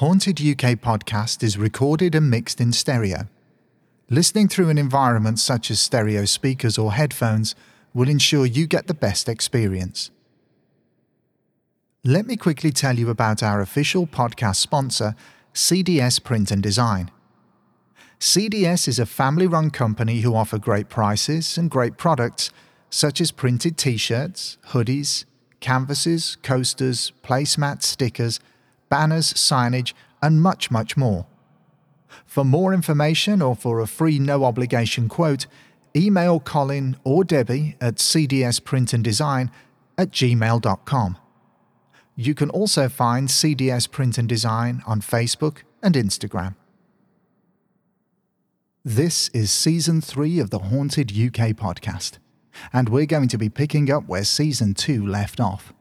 Haunted UK podcast is recorded and mixed in stereo. Listening through an environment such as stereo speakers or headphones will ensure you get the best experience. Let me quickly tell you about our official podcast sponsor, CDS Print and Design. CDS is a family run company who offer great prices and great products such as printed t shirts, hoodies, canvases, coasters, placemats, stickers, banners, signage, and much, much more. For more information or for a free no obligation quote, email Colin or Debbie at cdsprintanddesign at gmail.com. You can also find CDS Print and Design on Facebook and Instagram. This is season three of the Haunted UK podcast, and we're going to be picking up where season two left off.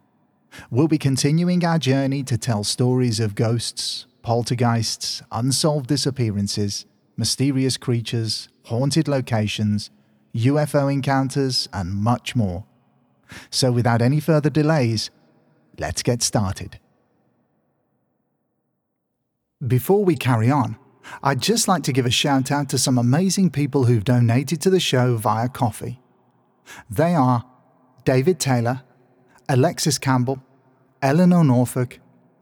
We'll be continuing our journey to tell stories of ghosts, poltergeists, unsolved disappearances, mysterious creatures, haunted locations, UFO encounters, and much more. So, without any further delays, let's get started. Before we carry on, I'd just like to give a shout out to some amazing people who've donated to the show via Ko-fi. They are David Taylor, Alexis Campbell, Eleanor Norfolk,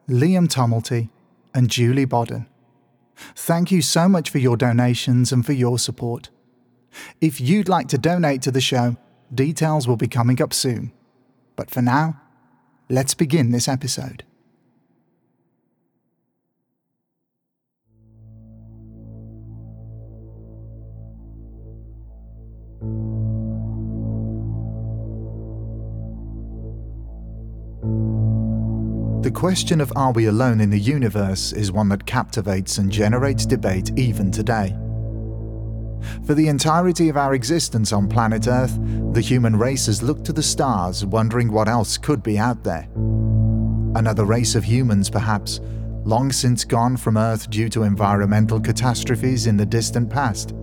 Liam Tumulty, and Julie Bodden. Thank you so much for your donations and for your support. If you'd like to donate to the show, details will be coming up soon. But for now, let's begin this episode. The question of are we alone in the universe is one that captivates and generates debate even today. For the entirety of our existence on planet Earth, the human race has looked to the stars, wondering what else could be out there. Another race of humans, perhaps, long since gone from Earth due to environmental catastrophes in the distant past.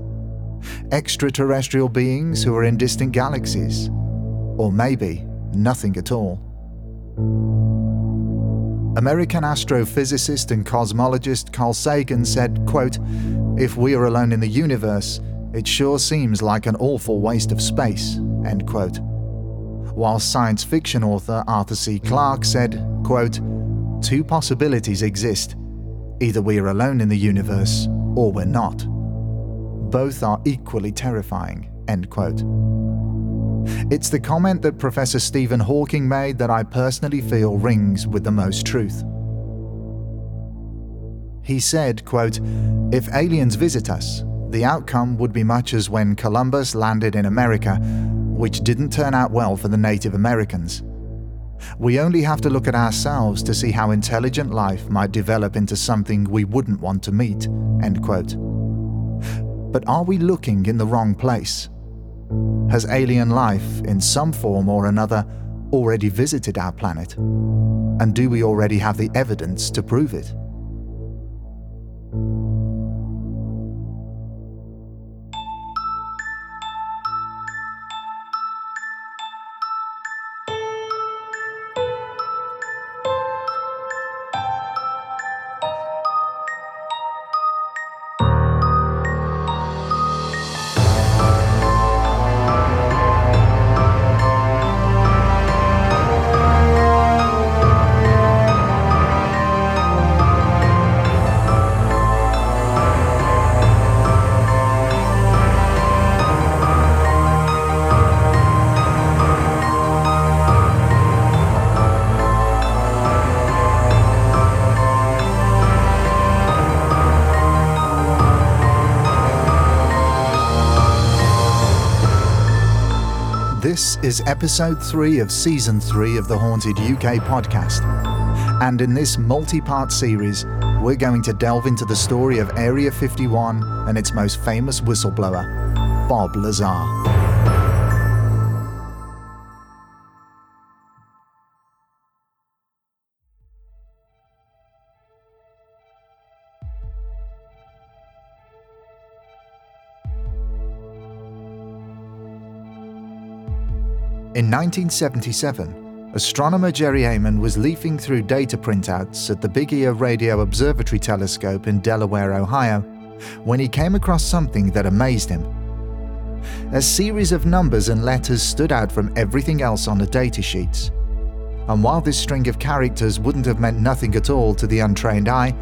Extraterrestrial beings who are in distant galaxies. Or maybe nothing at all. American astrophysicist and cosmologist Carl Sagan said, quote, If we are alone in the universe, it sure seems like an awful waste of space, end quote. While science fiction author Arthur C. Clarke said, quote, Two possibilities exist. Either we are alone in the universe, or we're not. Both are equally terrifying, end quote. It's the comment that Professor Stephen Hawking made that I personally feel rings with the most truth. He said, quote, If aliens visit us, the outcome would be much as when Columbus landed in America, which didn't turn out well for the Native Americans. We only have to look at ourselves to see how intelligent life might develop into something we wouldn't want to meet. End quote. But are we looking in the wrong place? Has alien life, in some form or another, already visited our planet? And do we already have the evidence to prove it? Is episode 3 of season 3 of the Haunted UK podcast. And in this multi part series, we're going to delve into the story of Area 51 and its most famous whistleblower, Bob Lazar. In 1977, astronomer Jerry Ehman was leafing through data printouts at the Big Ear Radio Observatory Telescope in Delaware, Ohio, when he came across something that amazed him. A series of numbers and letters stood out from everything else on the data sheets. And while this string of characters wouldn't have meant nothing at all to the untrained eye,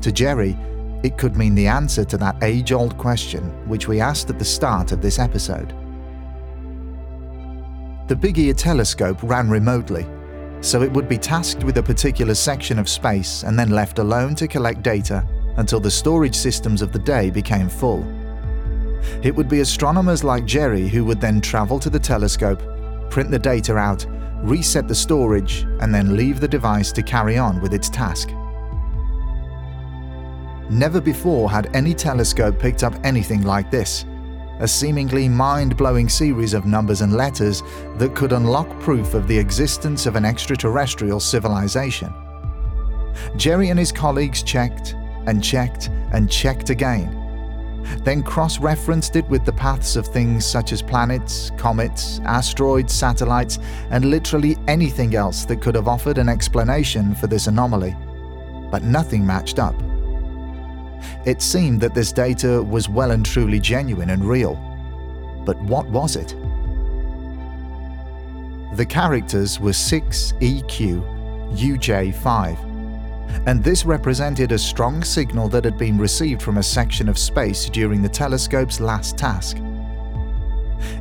to Jerry, it could mean the answer to that age old question which we asked at the start of this episode. The Big Ear telescope ran remotely, so it would be tasked with a particular section of space and then left alone to collect data until the storage systems of the day became full. It would be astronomers like Jerry who would then travel to the telescope, print the data out, reset the storage, and then leave the device to carry on with its task. Never before had any telescope picked up anything like this a seemingly mind blowing series of numbers and letters that could unlock proof of the existence of an extraterrestrial civilization. Jerry and his colleagues checked and checked and checked again, then cross referenced it with the paths of things such as planets, comets, asteroids, satellites, and literally anything else that could have offered an explanation for this anomaly. But nothing matched up. It seemed that this data was well and truly genuine and real. But what was it? The characters were 6EQ UJ5, and this represented a strong signal that had been received from a section of space during the telescope's last task.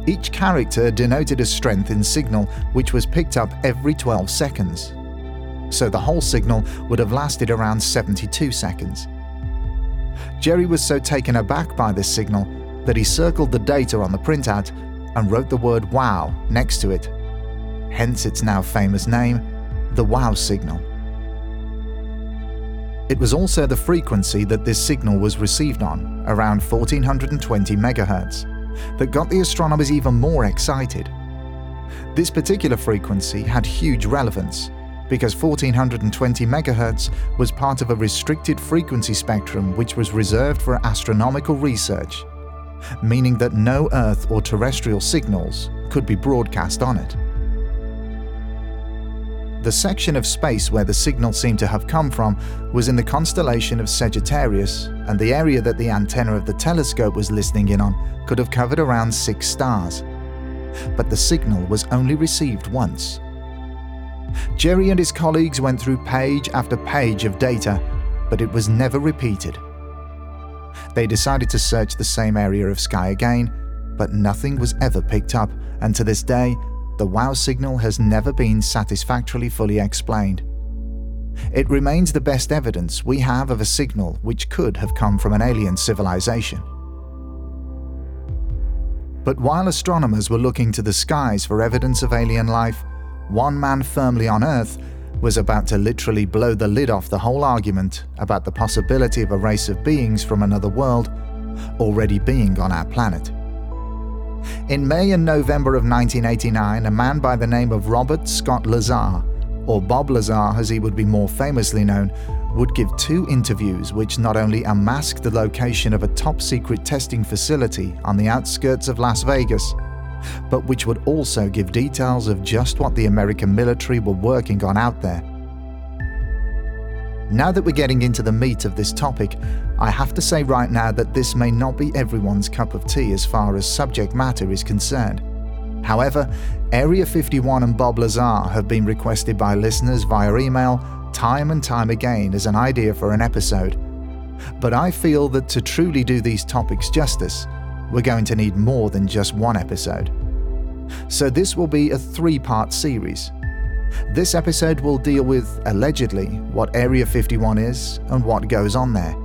Each character denoted a strength in signal which was picked up every 12 seconds, so the whole signal would have lasted around 72 seconds. Jerry was so taken aback by this signal that he circled the data on the printout and wrote the word wow next to it. Hence its now famous name, the wow signal. It was also the frequency that this signal was received on, around 1420 MHz, that got the astronomers even more excited. This particular frequency had huge relevance because 1420 MHz was part of a restricted frequency spectrum which was reserved for astronomical research, meaning that no Earth or terrestrial signals could be broadcast on it. The section of space where the signal seemed to have come from was in the constellation of Sagittarius, and the area that the antenna of the telescope was listening in on could have covered around six stars. But the signal was only received once, Jerry and his colleagues went through page after page of data, but it was never repeated. They decided to search the same area of sky again, but nothing was ever picked up, and to this day, the WOW signal has never been satisfactorily fully explained. It remains the best evidence we have of a signal which could have come from an alien civilization. But while astronomers were looking to the skies for evidence of alien life, one man firmly on Earth was about to literally blow the lid off the whole argument about the possibility of a race of beings from another world already being on our planet. In May and November of 1989, a man by the name of Robert Scott Lazar, or Bob Lazar as he would be more famously known, would give two interviews which not only unmasked the location of a top secret testing facility on the outskirts of Las Vegas, but which would also give details of just what the American military were working on out there. Now that we're getting into the meat of this topic, I have to say right now that this may not be everyone's cup of tea as far as subject matter is concerned. However, Area 51 and Bob Lazar have been requested by listeners via email time and time again as an idea for an episode. But I feel that to truly do these topics justice, we're going to need more than just one episode. So, this will be a three part series. This episode will deal with, allegedly, what Area 51 is and what goes on there.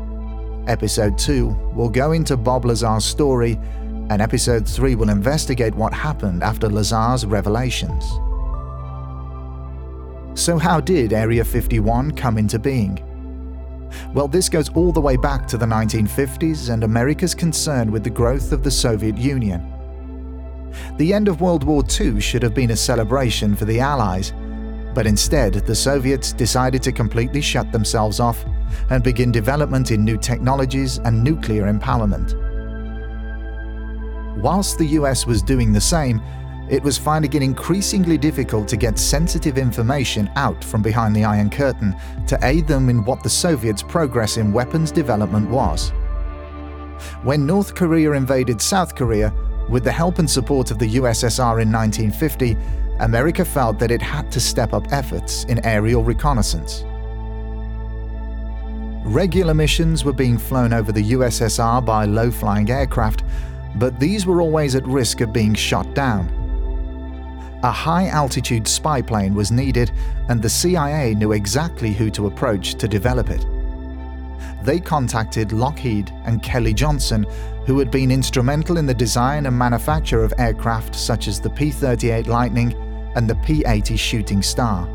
Episode 2 will go into Bob Lazar's story, and Episode 3 will investigate what happened after Lazar's revelations. So, how did Area 51 come into being? Well, this goes all the way back to the 1950s and America's concern with the growth of the Soviet Union. The end of World War II should have been a celebration for the Allies, but instead, the Soviets decided to completely shut themselves off and begin development in new technologies and nuclear empowerment. Whilst the US was doing the same, it was finding it increasingly difficult to get sensitive information out from behind the Iron Curtain to aid them in what the Soviets' progress in weapons development was. When North Korea invaded South Korea, with the help and support of the USSR in 1950, America felt that it had to step up efforts in aerial reconnaissance. Regular missions were being flown over the USSR by low flying aircraft, but these were always at risk of being shot down. A high altitude spy plane was needed, and the CIA knew exactly who to approach to develop it. They contacted Lockheed and Kelly Johnson, who had been instrumental in the design and manufacture of aircraft such as the P 38 Lightning and the P 80 Shooting Star.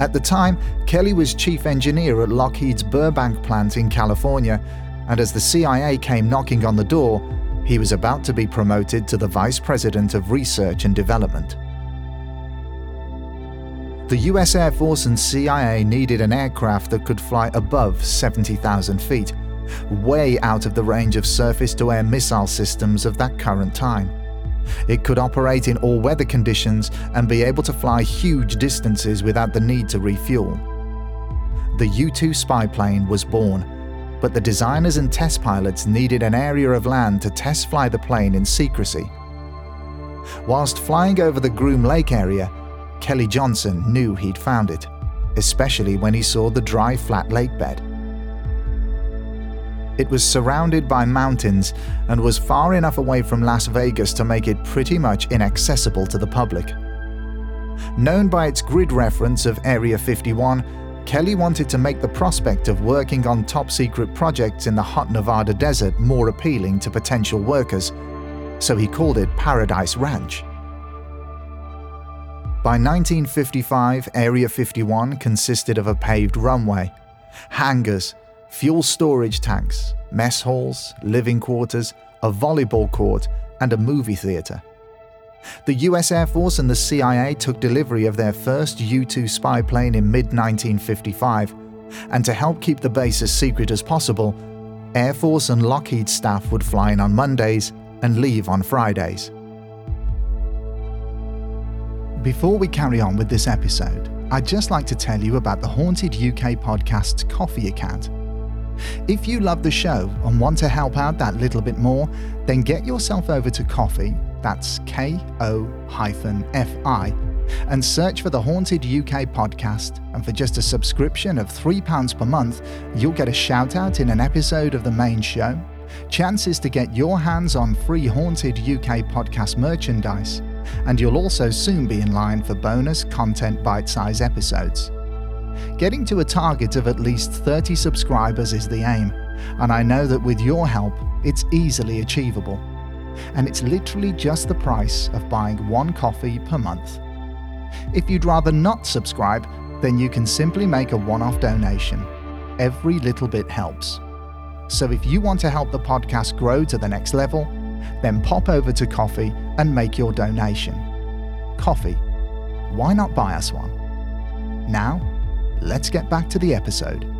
At the time, Kelly was chief engineer at Lockheed's Burbank plant in California, and as the CIA came knocking on the door, he was about to be promoted to the Vice President of Research and Development. The US Air Force and CIA needed an aircraft that could fly above 70,000 feet, way out of the range of surface to air missile systems of that current time. It could operate in all weather conditions and be able to fly huge distances without the need to refuel. The U 2 spy plane was born, but the designers and test pilots needed an area of land to test fly the plane in secrecy. Whilst flying over the Groom Lake area, Kelly Johnson knew he'd found it, especially when he saw the dry, flat lake bed. It was surrounded by mountains and was far enough away from Las Vegas to make it pretty much inaccessible to the public. Known by its grid reference of Area 51, Kelly wanted to make the prospect of working on top secret projects in the hot Nevada desert more appealing to potential workers, so he called it Paradise Ranch. By 1955, Area 51 consisted of a paved runway, hangars, fuel storage tanks, mess halls, living quarters, a volleyball court, and a movie theatre. The US Air Force and the CIA took delivery of their first U 2 spy plane in mid 1955, and to help keep the base as secret as possible, Air Force and Lockheed staff would fly in on Mondays and leave on Fridays. Before we carry on with this episode, I'd just like to tell you about the Haunted UK Podcast's Ko-fi account. If you love the show and want to help out that little bit more, then get yourself over to Ko-fi, that's K O F I, and search for the Haunted UK podcast. And for just a subscription of £3 per month, you'll get a shout out in an episode of the main show, chances to get your hands on free Haunted UK podcast merchandise, and you'll also soon be in line for bonus content bite size episodes. Getting to a target of at least 30 subscribers is the aim, and I know that with your help, it's easily achievable. And it's literally just the price of buying one coffee per month. If you'd rather not subscribe, then you can simply make a one off donation. Every little bit helps. So if you want to help the podcast grow to the next level, then pop over to Ko-fi and make your donation. Coffee. Why not buy us one? Now, let's get back to the episode.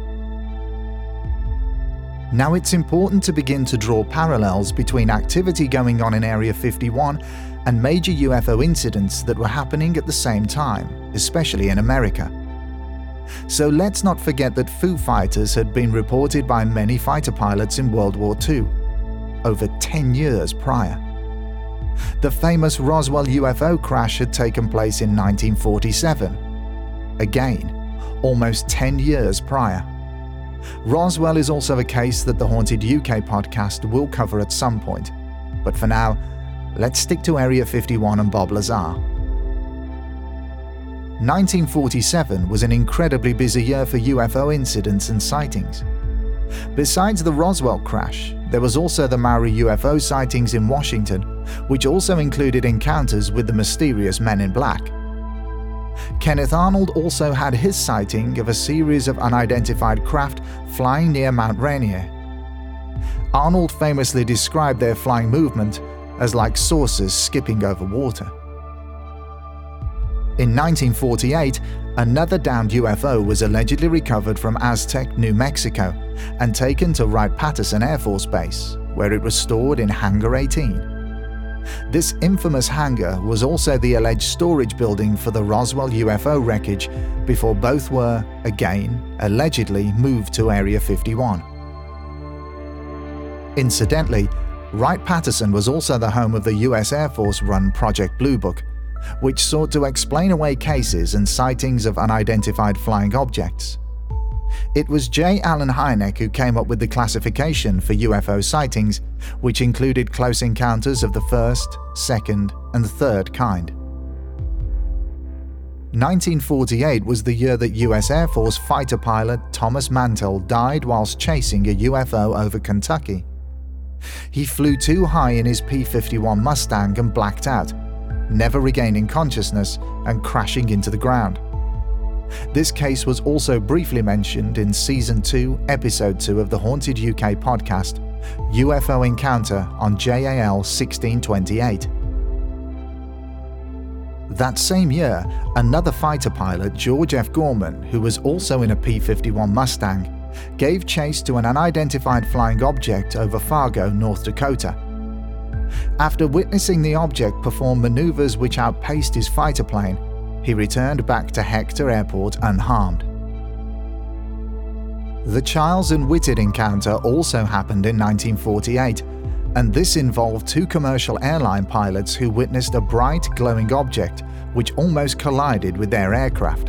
Now, it's important to begin to draw parallels between activity going on in Area 51 and major UFO incidents that were happening at the same time, especially in America. So let's not forget that Foo Fighters had been reported by many fighter pilots in World War II, over 10 years prior. The famous Roswell UFO crash had taken place in 1947. Again, almost 10 years prior. Roswell is also a case that the Haunted UK podcast will cover at some point, but for now, let's stick to Area 51 and Bob Lazar. 1947 was an incredibly busy year for UFO incidents and sightings. Besides the Roswell crash, there was also the Maury UFO sightings in Washington, which also included encounters with the mysterious Men in Black. Kenneth Arnold also had his sighting of a series of unidentified craft flying near Mount Rainier. Arnold famously described their flying movement as like saucers skipping over water. In 1948, another downed UFO was allegedly recovered from Aztec, New Mexico, and taken to Wright Patterson Air Force Base, where it was stored in Hangar 18. This infamous hangar was also the alleged storage building for the Roswell UFO wreckage before both were, again, allegedly moved to Area 51. Incidentally, Wright Patterson was also the home of the US Air Force run Project Blue Book, which sought to explain away cases and sightings of unidentified flying objects. It was J. Allen Hynek who came up with the classification for UFO sightings, which included close encounters of the first, second, and third kind. 1948 was the year that US Air Force fighter pilot Thomas Mantell died whilst chasing a UFO over Kentucky. He flew too high in his P 51 Mustang and blacked out, never regaining consciousness and crashing into the ground. This case was also briefly mentioned in Season 2, Episode 2 of the Haunted UK podcast, UFO Encounter on JAL 1628. That same year, another fighter pilot, George F. Gorman, who was also in a P 51 Mustang, gave chase to an unidentified flying object over Fargo, North Dakota. After witnessing the object perform maneuvers which outpaced his fighter plane, he returned back to Hector Airport unharmed. The Chiles and Whitted encounter also happened in 1948, and this involved two commercial airline pilots who witnessed a bright, glowing object which almost collided with their aircraft.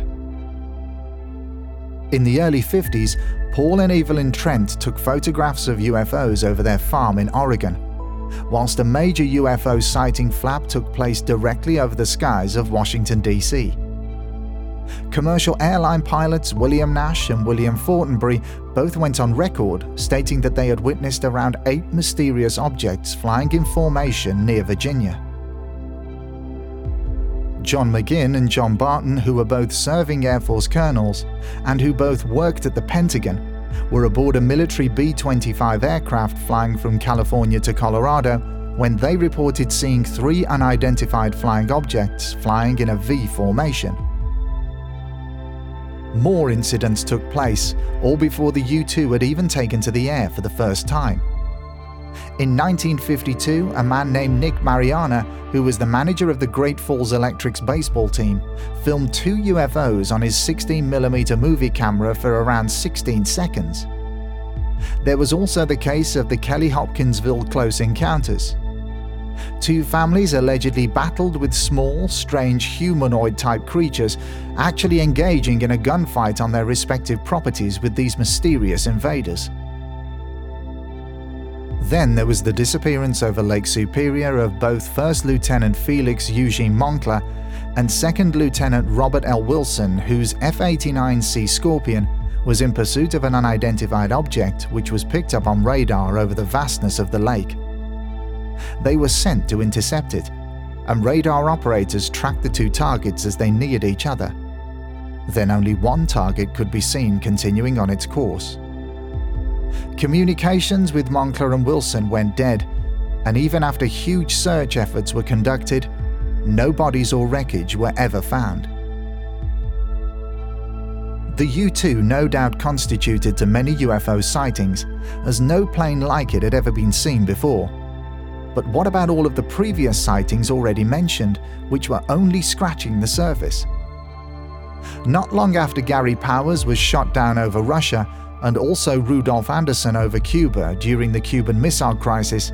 In the early 50s, Paul and Evelyn Trent took photographs of UFOs over their farm in Oregon whilst a major UFO sighting flap took place directly over the skies of Washington, D.C. Commercial airline pilots William Nash and William Fortenberry both went on record stating that they had witnessed around eight mysterious objects flying in formation near Virginia. John McGinn and John Barton, who were both serving Air Force colonels and who both worked at the Pentagon, were aboard a military B 25 aircraft flying from California to Colorado when they reported seeing three unidentified flying objects flying in a V formation. More incidents took place, all before the U 2 had even taken to the air for the first time. In 1952, a man named Nick Mariana, who was the manager of the Great Falls Electrics baseball team, filmed two UFOs on his 16mm movie camera for around 16 seconds. There was also the case of the Kelly Hopkinsville close encounters. Two families allegedly battled with small, strange humanoid type creatures, actually engaging in a gunfight on their respective properties with these mysterious invaders. Then there was the disappearance over Lake Superior of both First Lieutenant Felix Eugene Moncla and Second Lieutenant Robert L. Wilson, whose F 89C Scorpion was in pursuit of an unidentified object which was picked up on radar over the vastness of the lake. They were sent to intercept it, and radar operators tracked the two targets as they neared each other. Then only one target could be seen continuing on its course. Communications with Moncla and Wilson went dead, and even after huge search efforts were conducted, no bodies or wreckage were ever found. The U 2 no doubt constituted to many UFO sightings, as no plane like it had ever been seen before. But what about all of the previous sightings already mentioned, which were only scratching the surface? Not long after Gary Powers was shot down over Russia, and also Rudolf Anderson over Cuba during the Cuban Missile Crisis,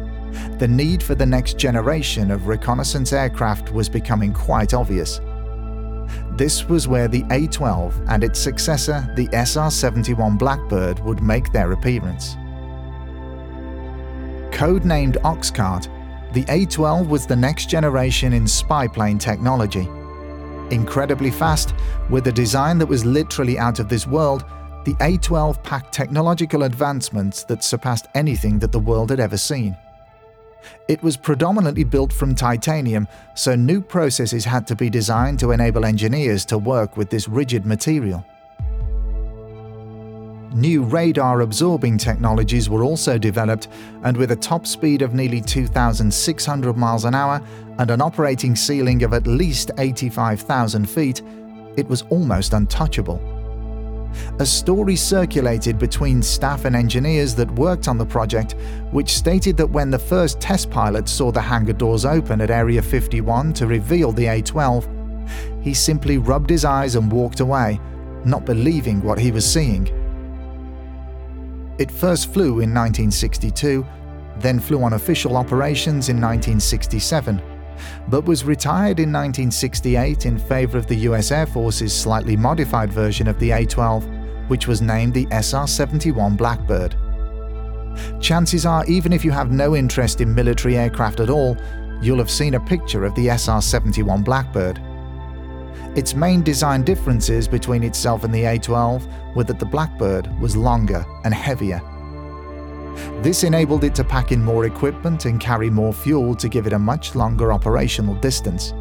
the need for the next generation of reconnaissance aircraft was becoming quite obvious. This was where the A 12 and its successor, the SR 71 Blackbird, would make their appearance. Codenamed Oxcart, the A 12 was the next generation in spy plane technology. Incredibly fast, with a design that was literally out of this world, the A12 packed technological advancements that surpassed anything that the world had ever seen. It was predominantly built from titanium, so new processes had to be designed to enable engineers to work with this rigid material. New radar absorbing technologies were also developed, and with a top speed of nearly 2,600 miles an hour and an operating ceiling of at least 85,000 feet, it was almost untouchable. A story circulated between staff and engineers that worked on the project, which stated that when the first test pilot saw the hangar doors open at Area 51 to reveal the A 12, he simply rubbed his eyes and walked away, not believing what he was seeing. It first flew in 1962, then flew on official operations in 1967, but was retired in 1968 in favour of the US Air Force's slightly modified version of the A 12, which was named the SR 71 Blackbird. Chances are, even if you have no interest in military aircraft at all, you'll have seen a picture of the SR 71 Blackbird. Its main design differences between itself and the A12 were that the Blackbird was longer and heavier. This enabled it to pack in more equipment and carry more fuel to give it a much longer operational distance.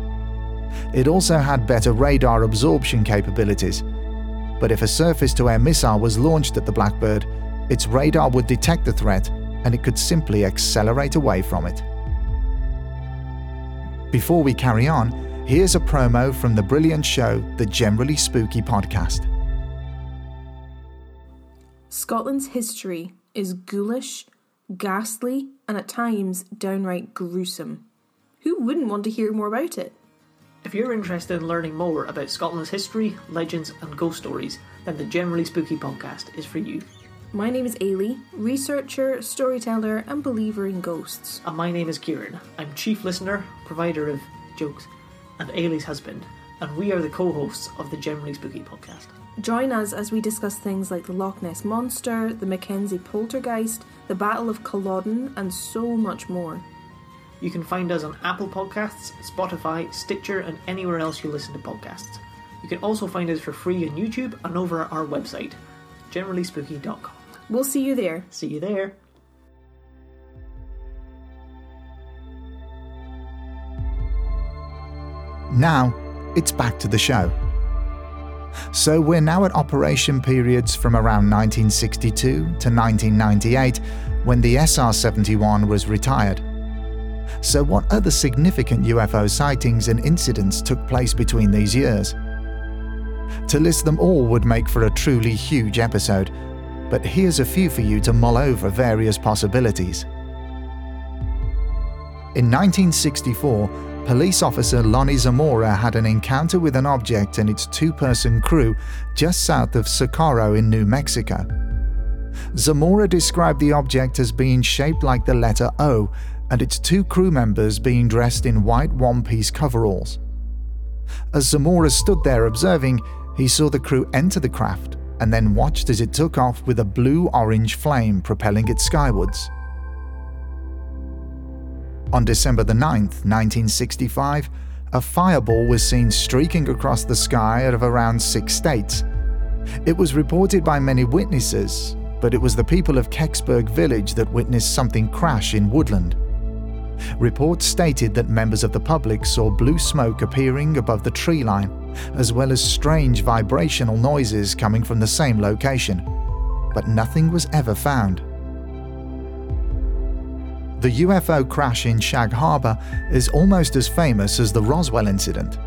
It also had better radar absorption capabilities, but if a surface to air missile was launched at the Blackbird, its radar would detect the threat and it could simply accelerate away from it. Before we carry on, Here's a promo from the brilliant show, the Generally Spooky podcast. Scotland's history is ghoulish, ghastly, and at times downright gruesome. Who wouldn't want to hear more about it? If you're interested in learning more about Scotland's history, legends, and ghost stories, then the Generally Spooky podcast is for you. My name is Ailey, researcher, storyteller, and believer in ghosts. And my name is Kieran. I'm chief listener, provider of jokes, and Ailey's husband, and we are the co hosts of the Generally Spooky podcast. Join us as we discuss things like the Loch Ness Monster, the Mackenzie Poltergeist, the Battle of Culloden, and so much more. You can find us on Apple Podcasts, Spotify, Stitcher, and anywhere else you listen to podcasts. You can also find us for free on YouTube and over at our website, generallyspooky.com. We'll see you there. See you there. Now, it's back to the show. So we're now at operation periods from around 1962 to 1998 when the SR 71 was retired. So, what other significant UFO sightings and incidents took place between these years? To list them all would make for a truly huge episode, but here's a few for you to mull over various possibilities. In 1964, police officer Lonnie Zamora had an encounter with an object and its two person crew just south of Socorro in New Mexico. Zamora described the object as being shaped like the letter O and its two crew members being dressed in white one piece coveralls. As Zamora stood there observing, he saw the crew enter the craft and then watched as it took off with a blue orange flame propelling it skywards. On December the 9th, 1965, a fireball was seen streaking across the sky out of around six states. It was reported by many witnesses, but it was the people of Kecksburg village that witnessed something crash in woodland. Reports stated that members of the public saw blue smoke appearing above the tree line, as well as strange vibrational noises coming from the same location. But nothing was ever found. The UFO crash in Shag Harbor is almost as famous as the Roswell incident.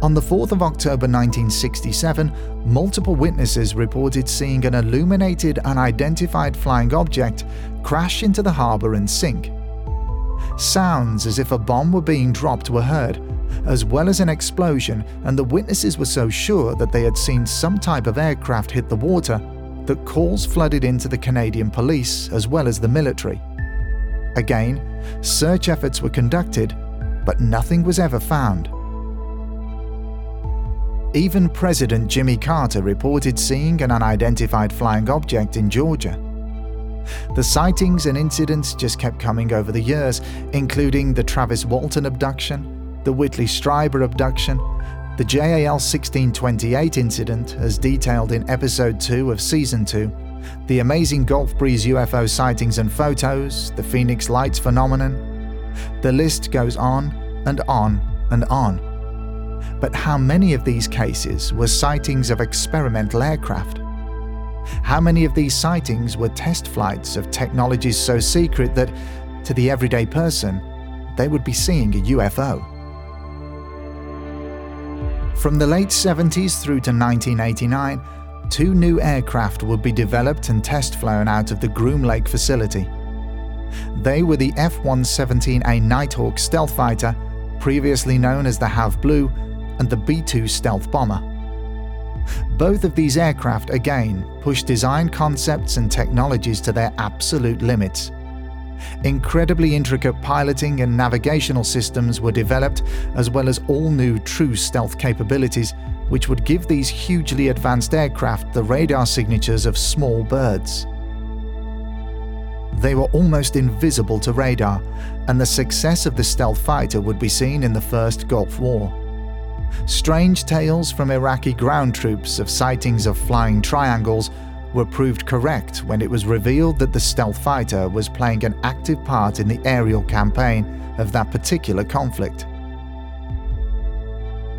On the 4th of October 1967, multiple witnesses reported seeing an illuminated unidentified flying object crash into the harbour and sink. Sounds as if a bomb were being dropped were heard, as well as an explosion, and the witnesses were so sure that they had seen some type of aircraft hit the water that calls flooded into the Canadian police as well as the military. Again, search efforts were conducted, but nothing was ever found. Even President Jimmy Carter reported seeing an unidentified flying object in Georgia. The sightings and incidents just kept coming over the years, including the Travis Walton abduction, the Whitley Strieber abduction, the JAL 1628 incident, as detailed in episode 2 of season 2, the amazing Gulf Breeze UFO sightings and photos, the Phoenix Lights phenomenon. The list goes on and on and on. But how many of these cases were sightings of experimental aircraft? How many of these sightings were test flights of technologies so secret that, to the everyday person, they would be seeing a UFO? From the late 70s through to 1989, two new aircraft would be developed and test flown out of the Groom Lake facility. They were the F 117A Nighthawk stealth fighter, previously known as the Have Blue, and the B 2 stealth bomber. Both of these aircraft again push design concepts and technologies to their absolute limits. Incredibly intricate piloting and navigational systems were developed, as well as all new true stealth capabilities, which would give these hugely advanced aircraft the radar signatures of small birds. They were almost invisible to radar, and the success of the stealth fighter would be seen in the First Gulf War. Strange tales from Iraqi ground troops of sightings of flying triangles were proved correct when it was revealed that the stealth fighter was playing an active part in the aerial campaign of that particular conflict.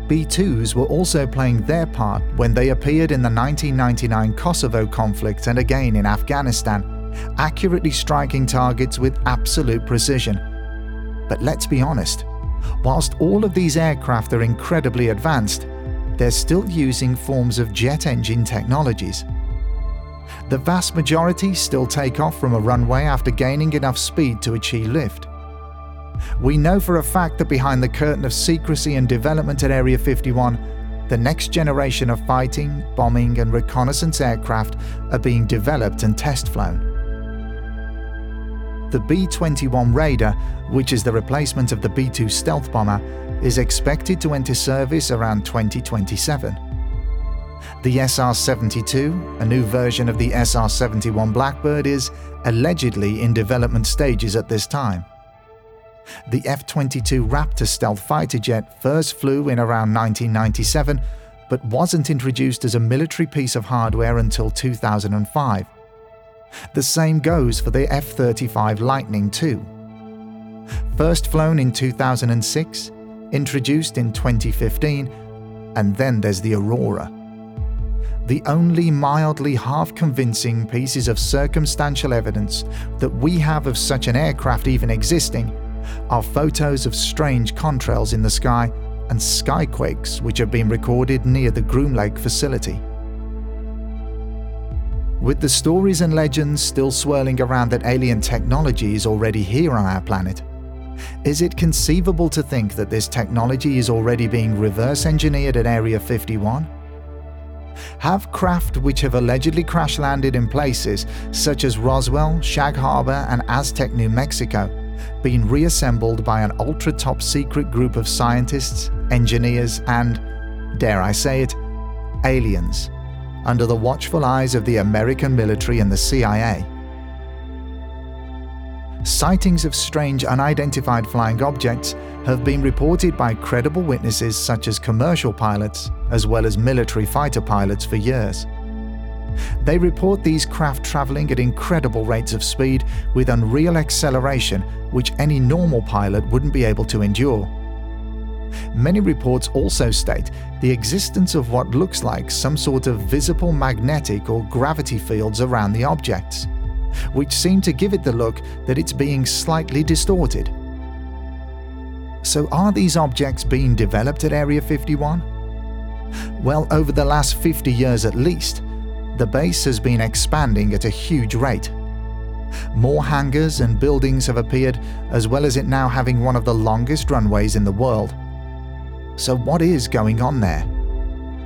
B 2s were also playing their part when they appeared in the 1999 Kosovo conflict and again in Afghanistan, accurately striking targets with absolute precision. But let's be honest, whilst all of these aircraft are incredibly advanced, they're still using forms of jet engine technologies. The vast majority still take off from a runway after gaining enough speed to achieve lift. We know for a fact that behind the curtain of secrecy and development at Area 51, the next generation of fighting, bombing, and reconnaissance aircraft are being developed and test flown. The B 21 Raider, which is the replacement of the B 2 stealth bomber, is expected to enter service around 2027. The SR 72, a new version of the SR 71 Blackbird, is allegedly in development stages at this time. The F 22 Raptor stealth fighter jet first flew in around 1997, but wasn't introduced as a military piece of hardware until 2005. The same goes for the F 35 Lightning II. First flown in 2006, introduced in 2015, and then there's the Aurora. The only mildly half convincing pieces of circumstantial evidence that we have of such an aircraft even existing are photos of strange contrails in the sky and skyquakes which have been recorded near the Groom Lake facility. With the stories and legends still swirling around that alien technology is already here on our planet, is it conceivable to think that this technology is already being reverse engineered at Area 51? Have craft which have allegedly crash landed in places such as Roswell, Shag Harbor, and Aztec, New Mexico been reassembled by an ultra top secret group of scientists, engineers, and, dare I say it, aliens under the watchful eyes of the American military and the CIA. Sightings of strange unidentified flying objects have been reported by credible witnesses such as commercial pilots as well as military fighter pilots for years. They report these craft traveling at incredible rates of speed with unreal acceleration which any normal pilot wouldn't be able to endure. Many reports also state the existence of what looks like some sort of visible magnetic or gravity fields around the objects, which seem to give it the look that it's being slightly distorted. So, are these objects being developed at Area 51? Well, over the last 50 years at least, the base has been expanding at a huge rate. More hangars and buildings have appeared, as well as it now having one of the longest runways in the world. So, what is going on there?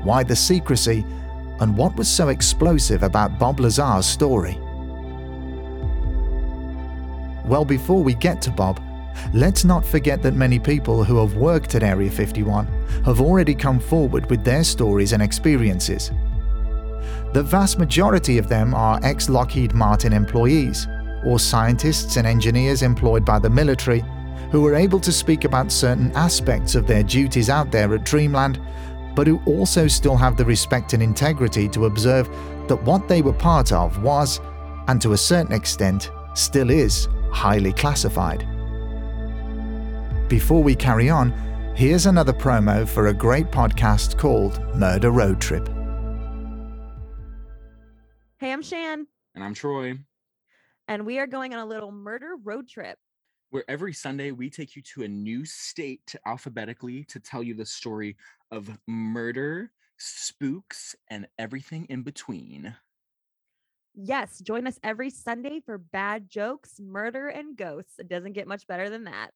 Why the secrecy? And what was so explosive about Bob Lazar's story? Well, before we get to Bob, let's not forget that many people who have worked at Area 51 have already come forward with their stories and experiences. The vast majority of them are ex Lockheed Martin employees, or scientists and engineers employed by the military who were able to speak about certain aspects of their duties out there at Dreamland, but who also still have the respect and integrity to observe that what they were part of was, and to a certain extent, still is, highly classified. Before we carry on, here's another promo for a great podcast called Murder Road Trip. Hey, I'm Shan, And I'm Troy, and we are going on a little murder road trip. where every Sunday we take you to a new state alphabetically to tell you the story of murder spooks, and everything in between. Yes, join us every Sunday for bad jokes, murder, and ghosts. It doesn't get much better than that.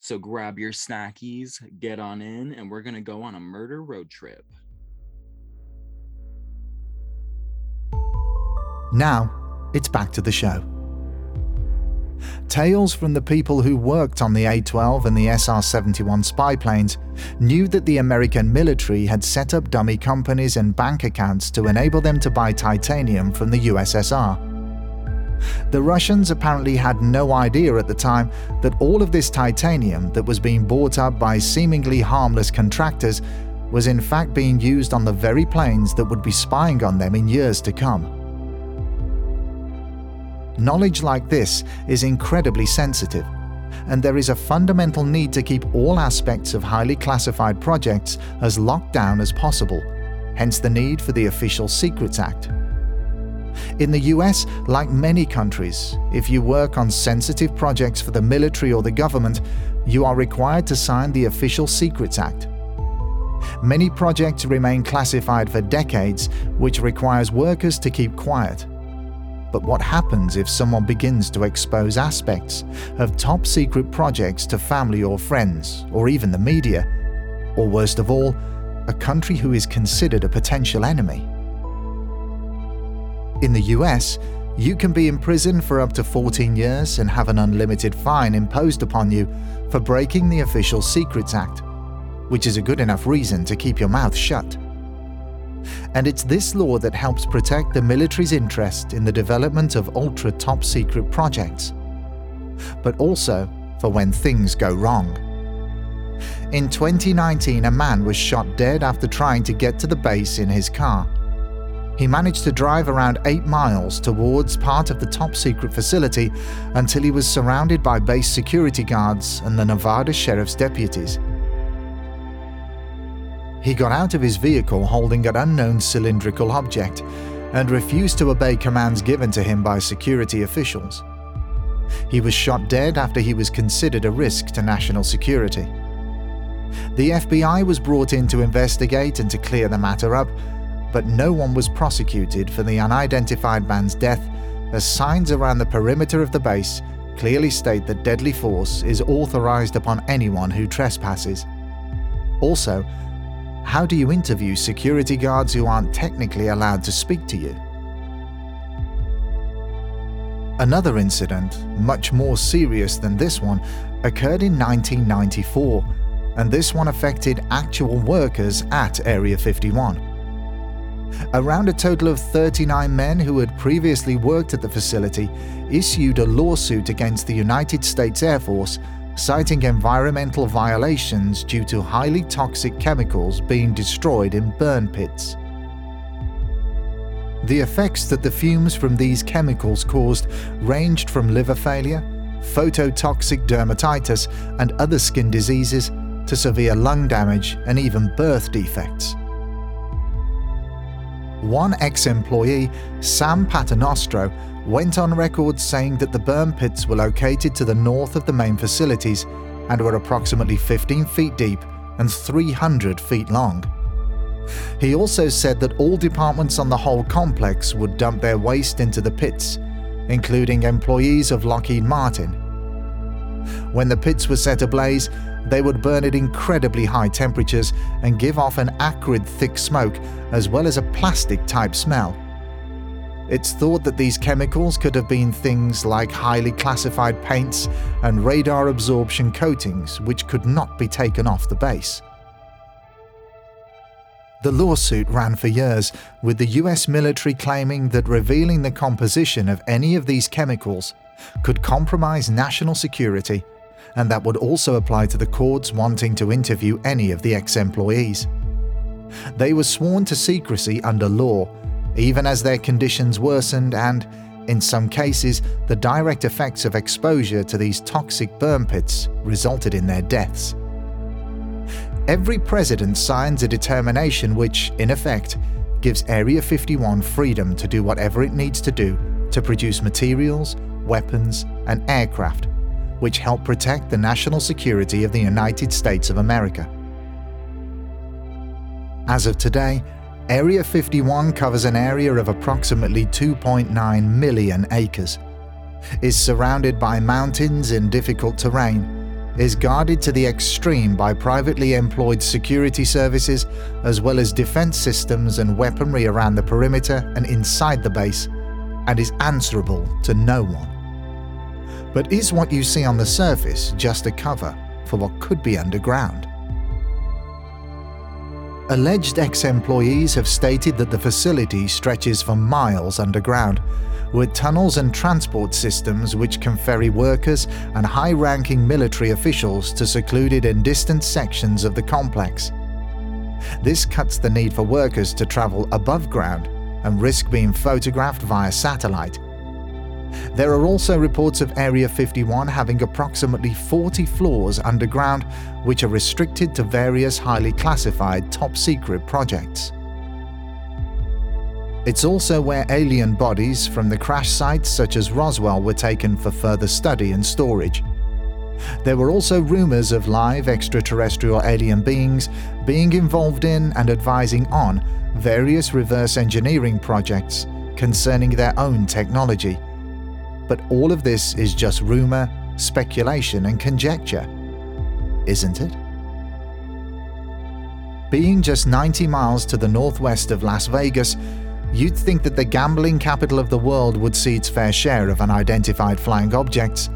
So grab your snackies, get on in, and we're going to go on a murder road trip. Now, it's back to the show. Tales from the people who worked on the A 12 and the SR 71 spy planes knew that the American military had set up dummy companies and bank accounts to enable them to buy titanium from the USSR. The Russians apparently had no idea at the time that all of this titanium that was being bought up by seemingly harmless contractors was in fact being used on the very planes that would be spying on them in years to come. Knowledge like this is incredibly sensitive, and there is a fundamental need to keep all aspects of highly classified projects as locked down as possible, hence the need for the Official Secrets Act. In the US, like many countries, if you work on sensitive projects for the military or the government, you are required to sign the Official Secrets Act. Many projects remain classified for decades, which requires workers to keep quiet but what happens if someone begins to expose aspects of top secret projects to family or friends, or even the media, or worst of all, a country who is considered a potential enemy? In the US, you can be imprisoned for up to 14 years and have an unlimited fine imposed upon you for breaking the Official Secrets Act, which is a good enough reason to keep your mouth shut and it's this law that helps protect the military's interest in the development of ultra top secret projects. But also for when things go wrong. In 2019, a man was shot dead after trying to get to the base in his car. He managed to drive around 8 miles towards part of the top secret facility until he was surrounded by base security guards and the Nevada sheriff's deputies. He got out of his vehicle holding an unknown cylindrical object and refused to obey commands given to him by security officials. He was shot dead after he was considered a risk to national security. The FBI was brought in to investigate and to clear the matter up, but no one was prosecuted for the unidentified man's death, as signs around the perimeter of the base clearly state that deadly force is authorized upon anyone who trespasses. Also, how do you interview security guards who aren't technically allowed to speak to you? Another incident, much more serious than this one, occurred in 1994, and this one affected actual workers at Area 51. Around a total of 39 men who had previously worked at the facility issued a lawsuit against the United States Air Force citing environmental violations due to highly toxic chemicals being destroyed in burn pits. The effects that the fumes from these chemicals caused ranged from liver failure, phototoxic dermatitis, and other skin diseases to severe lung damage and even birth defects. One ex employee, Sam Paternostro, went on record saying that the burn pits were located to the north of the main facilities and were approximately 15 feet deep and 300 feet long. He also said that all departments on the whole complex would dump their waste into the pits, including employees of Lockheed Martin. When the pits were set ablaze, they would burn at incredibly high temperatures and give off an acrid, thick smoke as well as a plastic type smell. It's thought that these chemicals could have been things like highly classified paints and radar absorption coatings, which could not be taken off the base. The lawsuit ran for years, with the US military claiming that revealing the composition of any of these chemicals could compromise national security, and that would also apply to the courts wanting to interview any of the ex employees. They were sworn to secrecy under law even as their conditions worsened and, in some cases, the direct effects of exposure to these toxic burn pits resulted in their deaths. Every president signs a determination which, in effect, gives Area 51 freedom to do whatever it needs to do to produce materials, weapons, and aircraft which help protect the national security of the United States of America. As of today, Area 51 covers an area of approximately 2.9 million acres, is surrounded by mountains in difficult terrain, is guarded to the extreme by privately employed security services, as well as defense systems and weaponry around the perimeter and inside the base, and is answerable to no one. But is what you see on the surface just a cover for what could be underground? Alleged ex employees have stated that the facility stretches for miles underground, with tunnels and transport systems which can ferry workers and high ranking military officials to secluded and distant sections of the complex. This cuts the need for workers to travel above ground and risk being photographed via satellite. There are also reports of Area 51 having approximately 40 floors underground, which are restricted to various highly classified top secret projects. It's also where alien bodies from the crash sites such as Roswell were taken for further study and storage. There were also rumours of live extraterrestrial alien beings being involved in and advising on various reverse engineering projects concerning their own technology. But all of this is just rumour, speculation, and conjecture, isn't it? Being just 90 miles to the northwest of Las Vegas, you'd think that the gambling capital of the world would see its fair share of unidentified flying objects.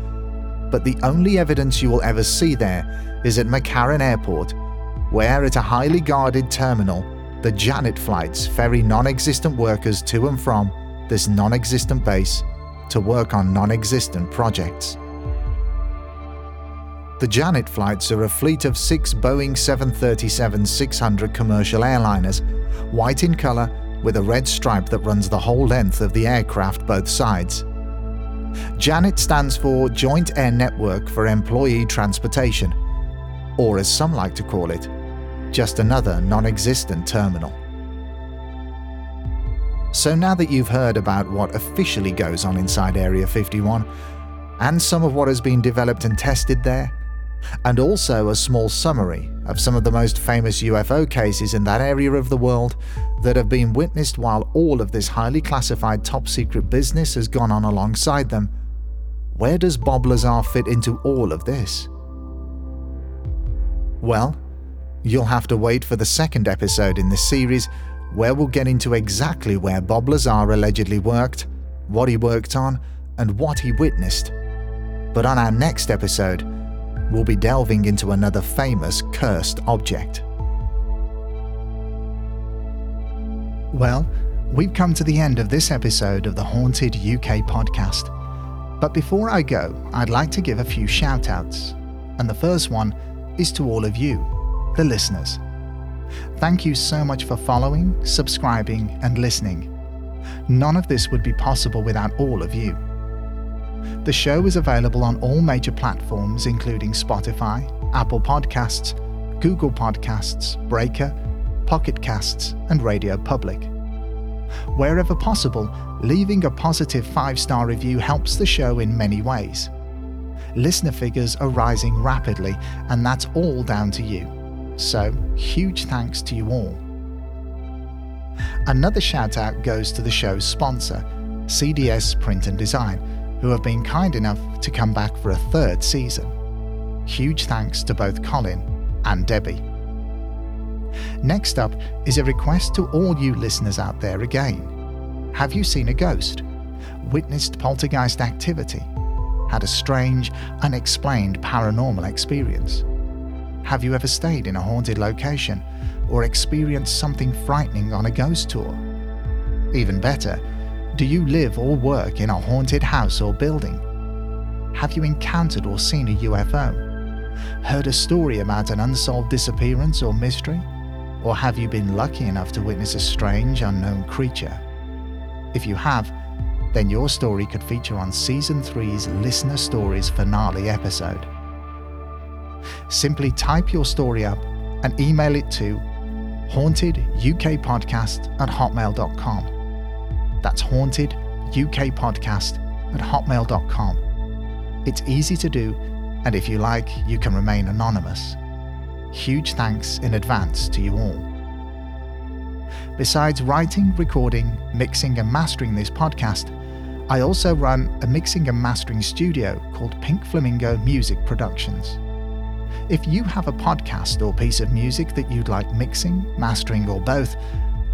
But the only evidence you will ever see there is at McCarran Airport, where at a highly guarded terminal, the Janet flights ferry non existent workers to and from this non existent base to work on non existent projects. The Janet flights are a fleet of six Boeing 737 600 commercial airliners, white in colour with a red stripe that runs the whole length of the aircraft both sides. JANET stands for Joint Air Network for Employee Transportation, or as some like to call it, just another non existent terminal. So now that you've heard about what officially goes on inside Area 51, and some of what has been developed and tested there, and also a small summary of some of the most famous UFO cases in that area of the world that have been witnessed while all of this highly classified top secret business has gone on alongside them. Where does Bob Lazar fit into all of this? Well, you'll have to wait for the second episode in this series where we'll get into exactly where Bob Lazar allegedly worked, what he worked on, and what he witnessed. But on our next episode, we'll be delving into another famous cursed object. Well, we've come to the end of this episode of the Haunted UK podcast. But before I go, I'd like to give a few shout outs. And the first one is to all of you, the listeners. Thank you so much for following, subscribing, and listening. None of this would be possible without all of you. The show is available on all major platforms, including Spotify, Apple Podcasts, Google Podcasts, Breaker, Pocket Casts, and Radio Public. Wherever possible, leaving a positive five star review helps the show in many ways. Listener figures are rising rapidly, and that's all down to you. So, huge thanks to you all. Another shout out goes to the show's sponsor, CDS Print and Design, who have been kind enough to come back for a third season. Huge thanks to both Colin and Debbie. Next up is a request to all you listeners out there again. Have you seen a ghost? Witnessed poltergeist activity? Had a strange, unexplained paranormal experience? Have you ever stayed in a haunted location or experienced something frightening on a ghost tour? Even better, do you live or work in a haunted house or building? Have you encountered or seen a UFO? Heard a story about an unsolved disappearance or mystery? Or have you been lucky enough to witness a strange, unknown creature? If you have, then your story could feature on Season 3's Listener Stories finale episode. Simply type your story up and email it to hauntedukpodcast at hotmail.com. That's haunted UK podcast at hotmail.com. It's easy to do, and if you like, you can remain anonymous. Huge thanks in advance to you all. Besides writing, recording, mixing, and mastering this podcast, I also run a mixing and mastering studio called Pink Flamingo Music Productions. If you have a podcast or piece of music that you'd like mixing, mastering, or both,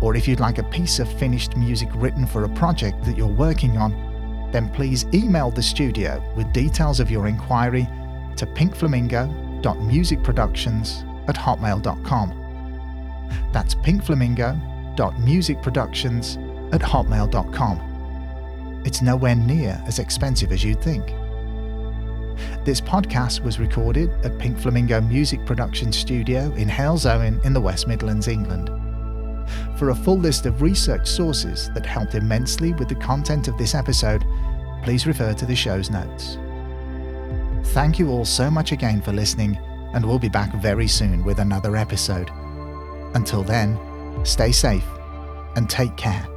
or if you'd like a piece of finished music written for a project that you're working on, then please email the studio with details of your inquiry to pinkflamingo.musicproductions at hotmail.com. That's pinkflamingo.musicproductions at hotmail.com. It's nowhere near as expensive as you'd think. This podcast was recorded at Pink Flamingo Music Production Studio in Halesowen in the West Midlands, England. For a full list of research sources that helped immensely with the content of this episode, please refer to the show's notes. Thank you all so much again for listening, and we'll be back very soon with another episode. Until then, stay safe and take care.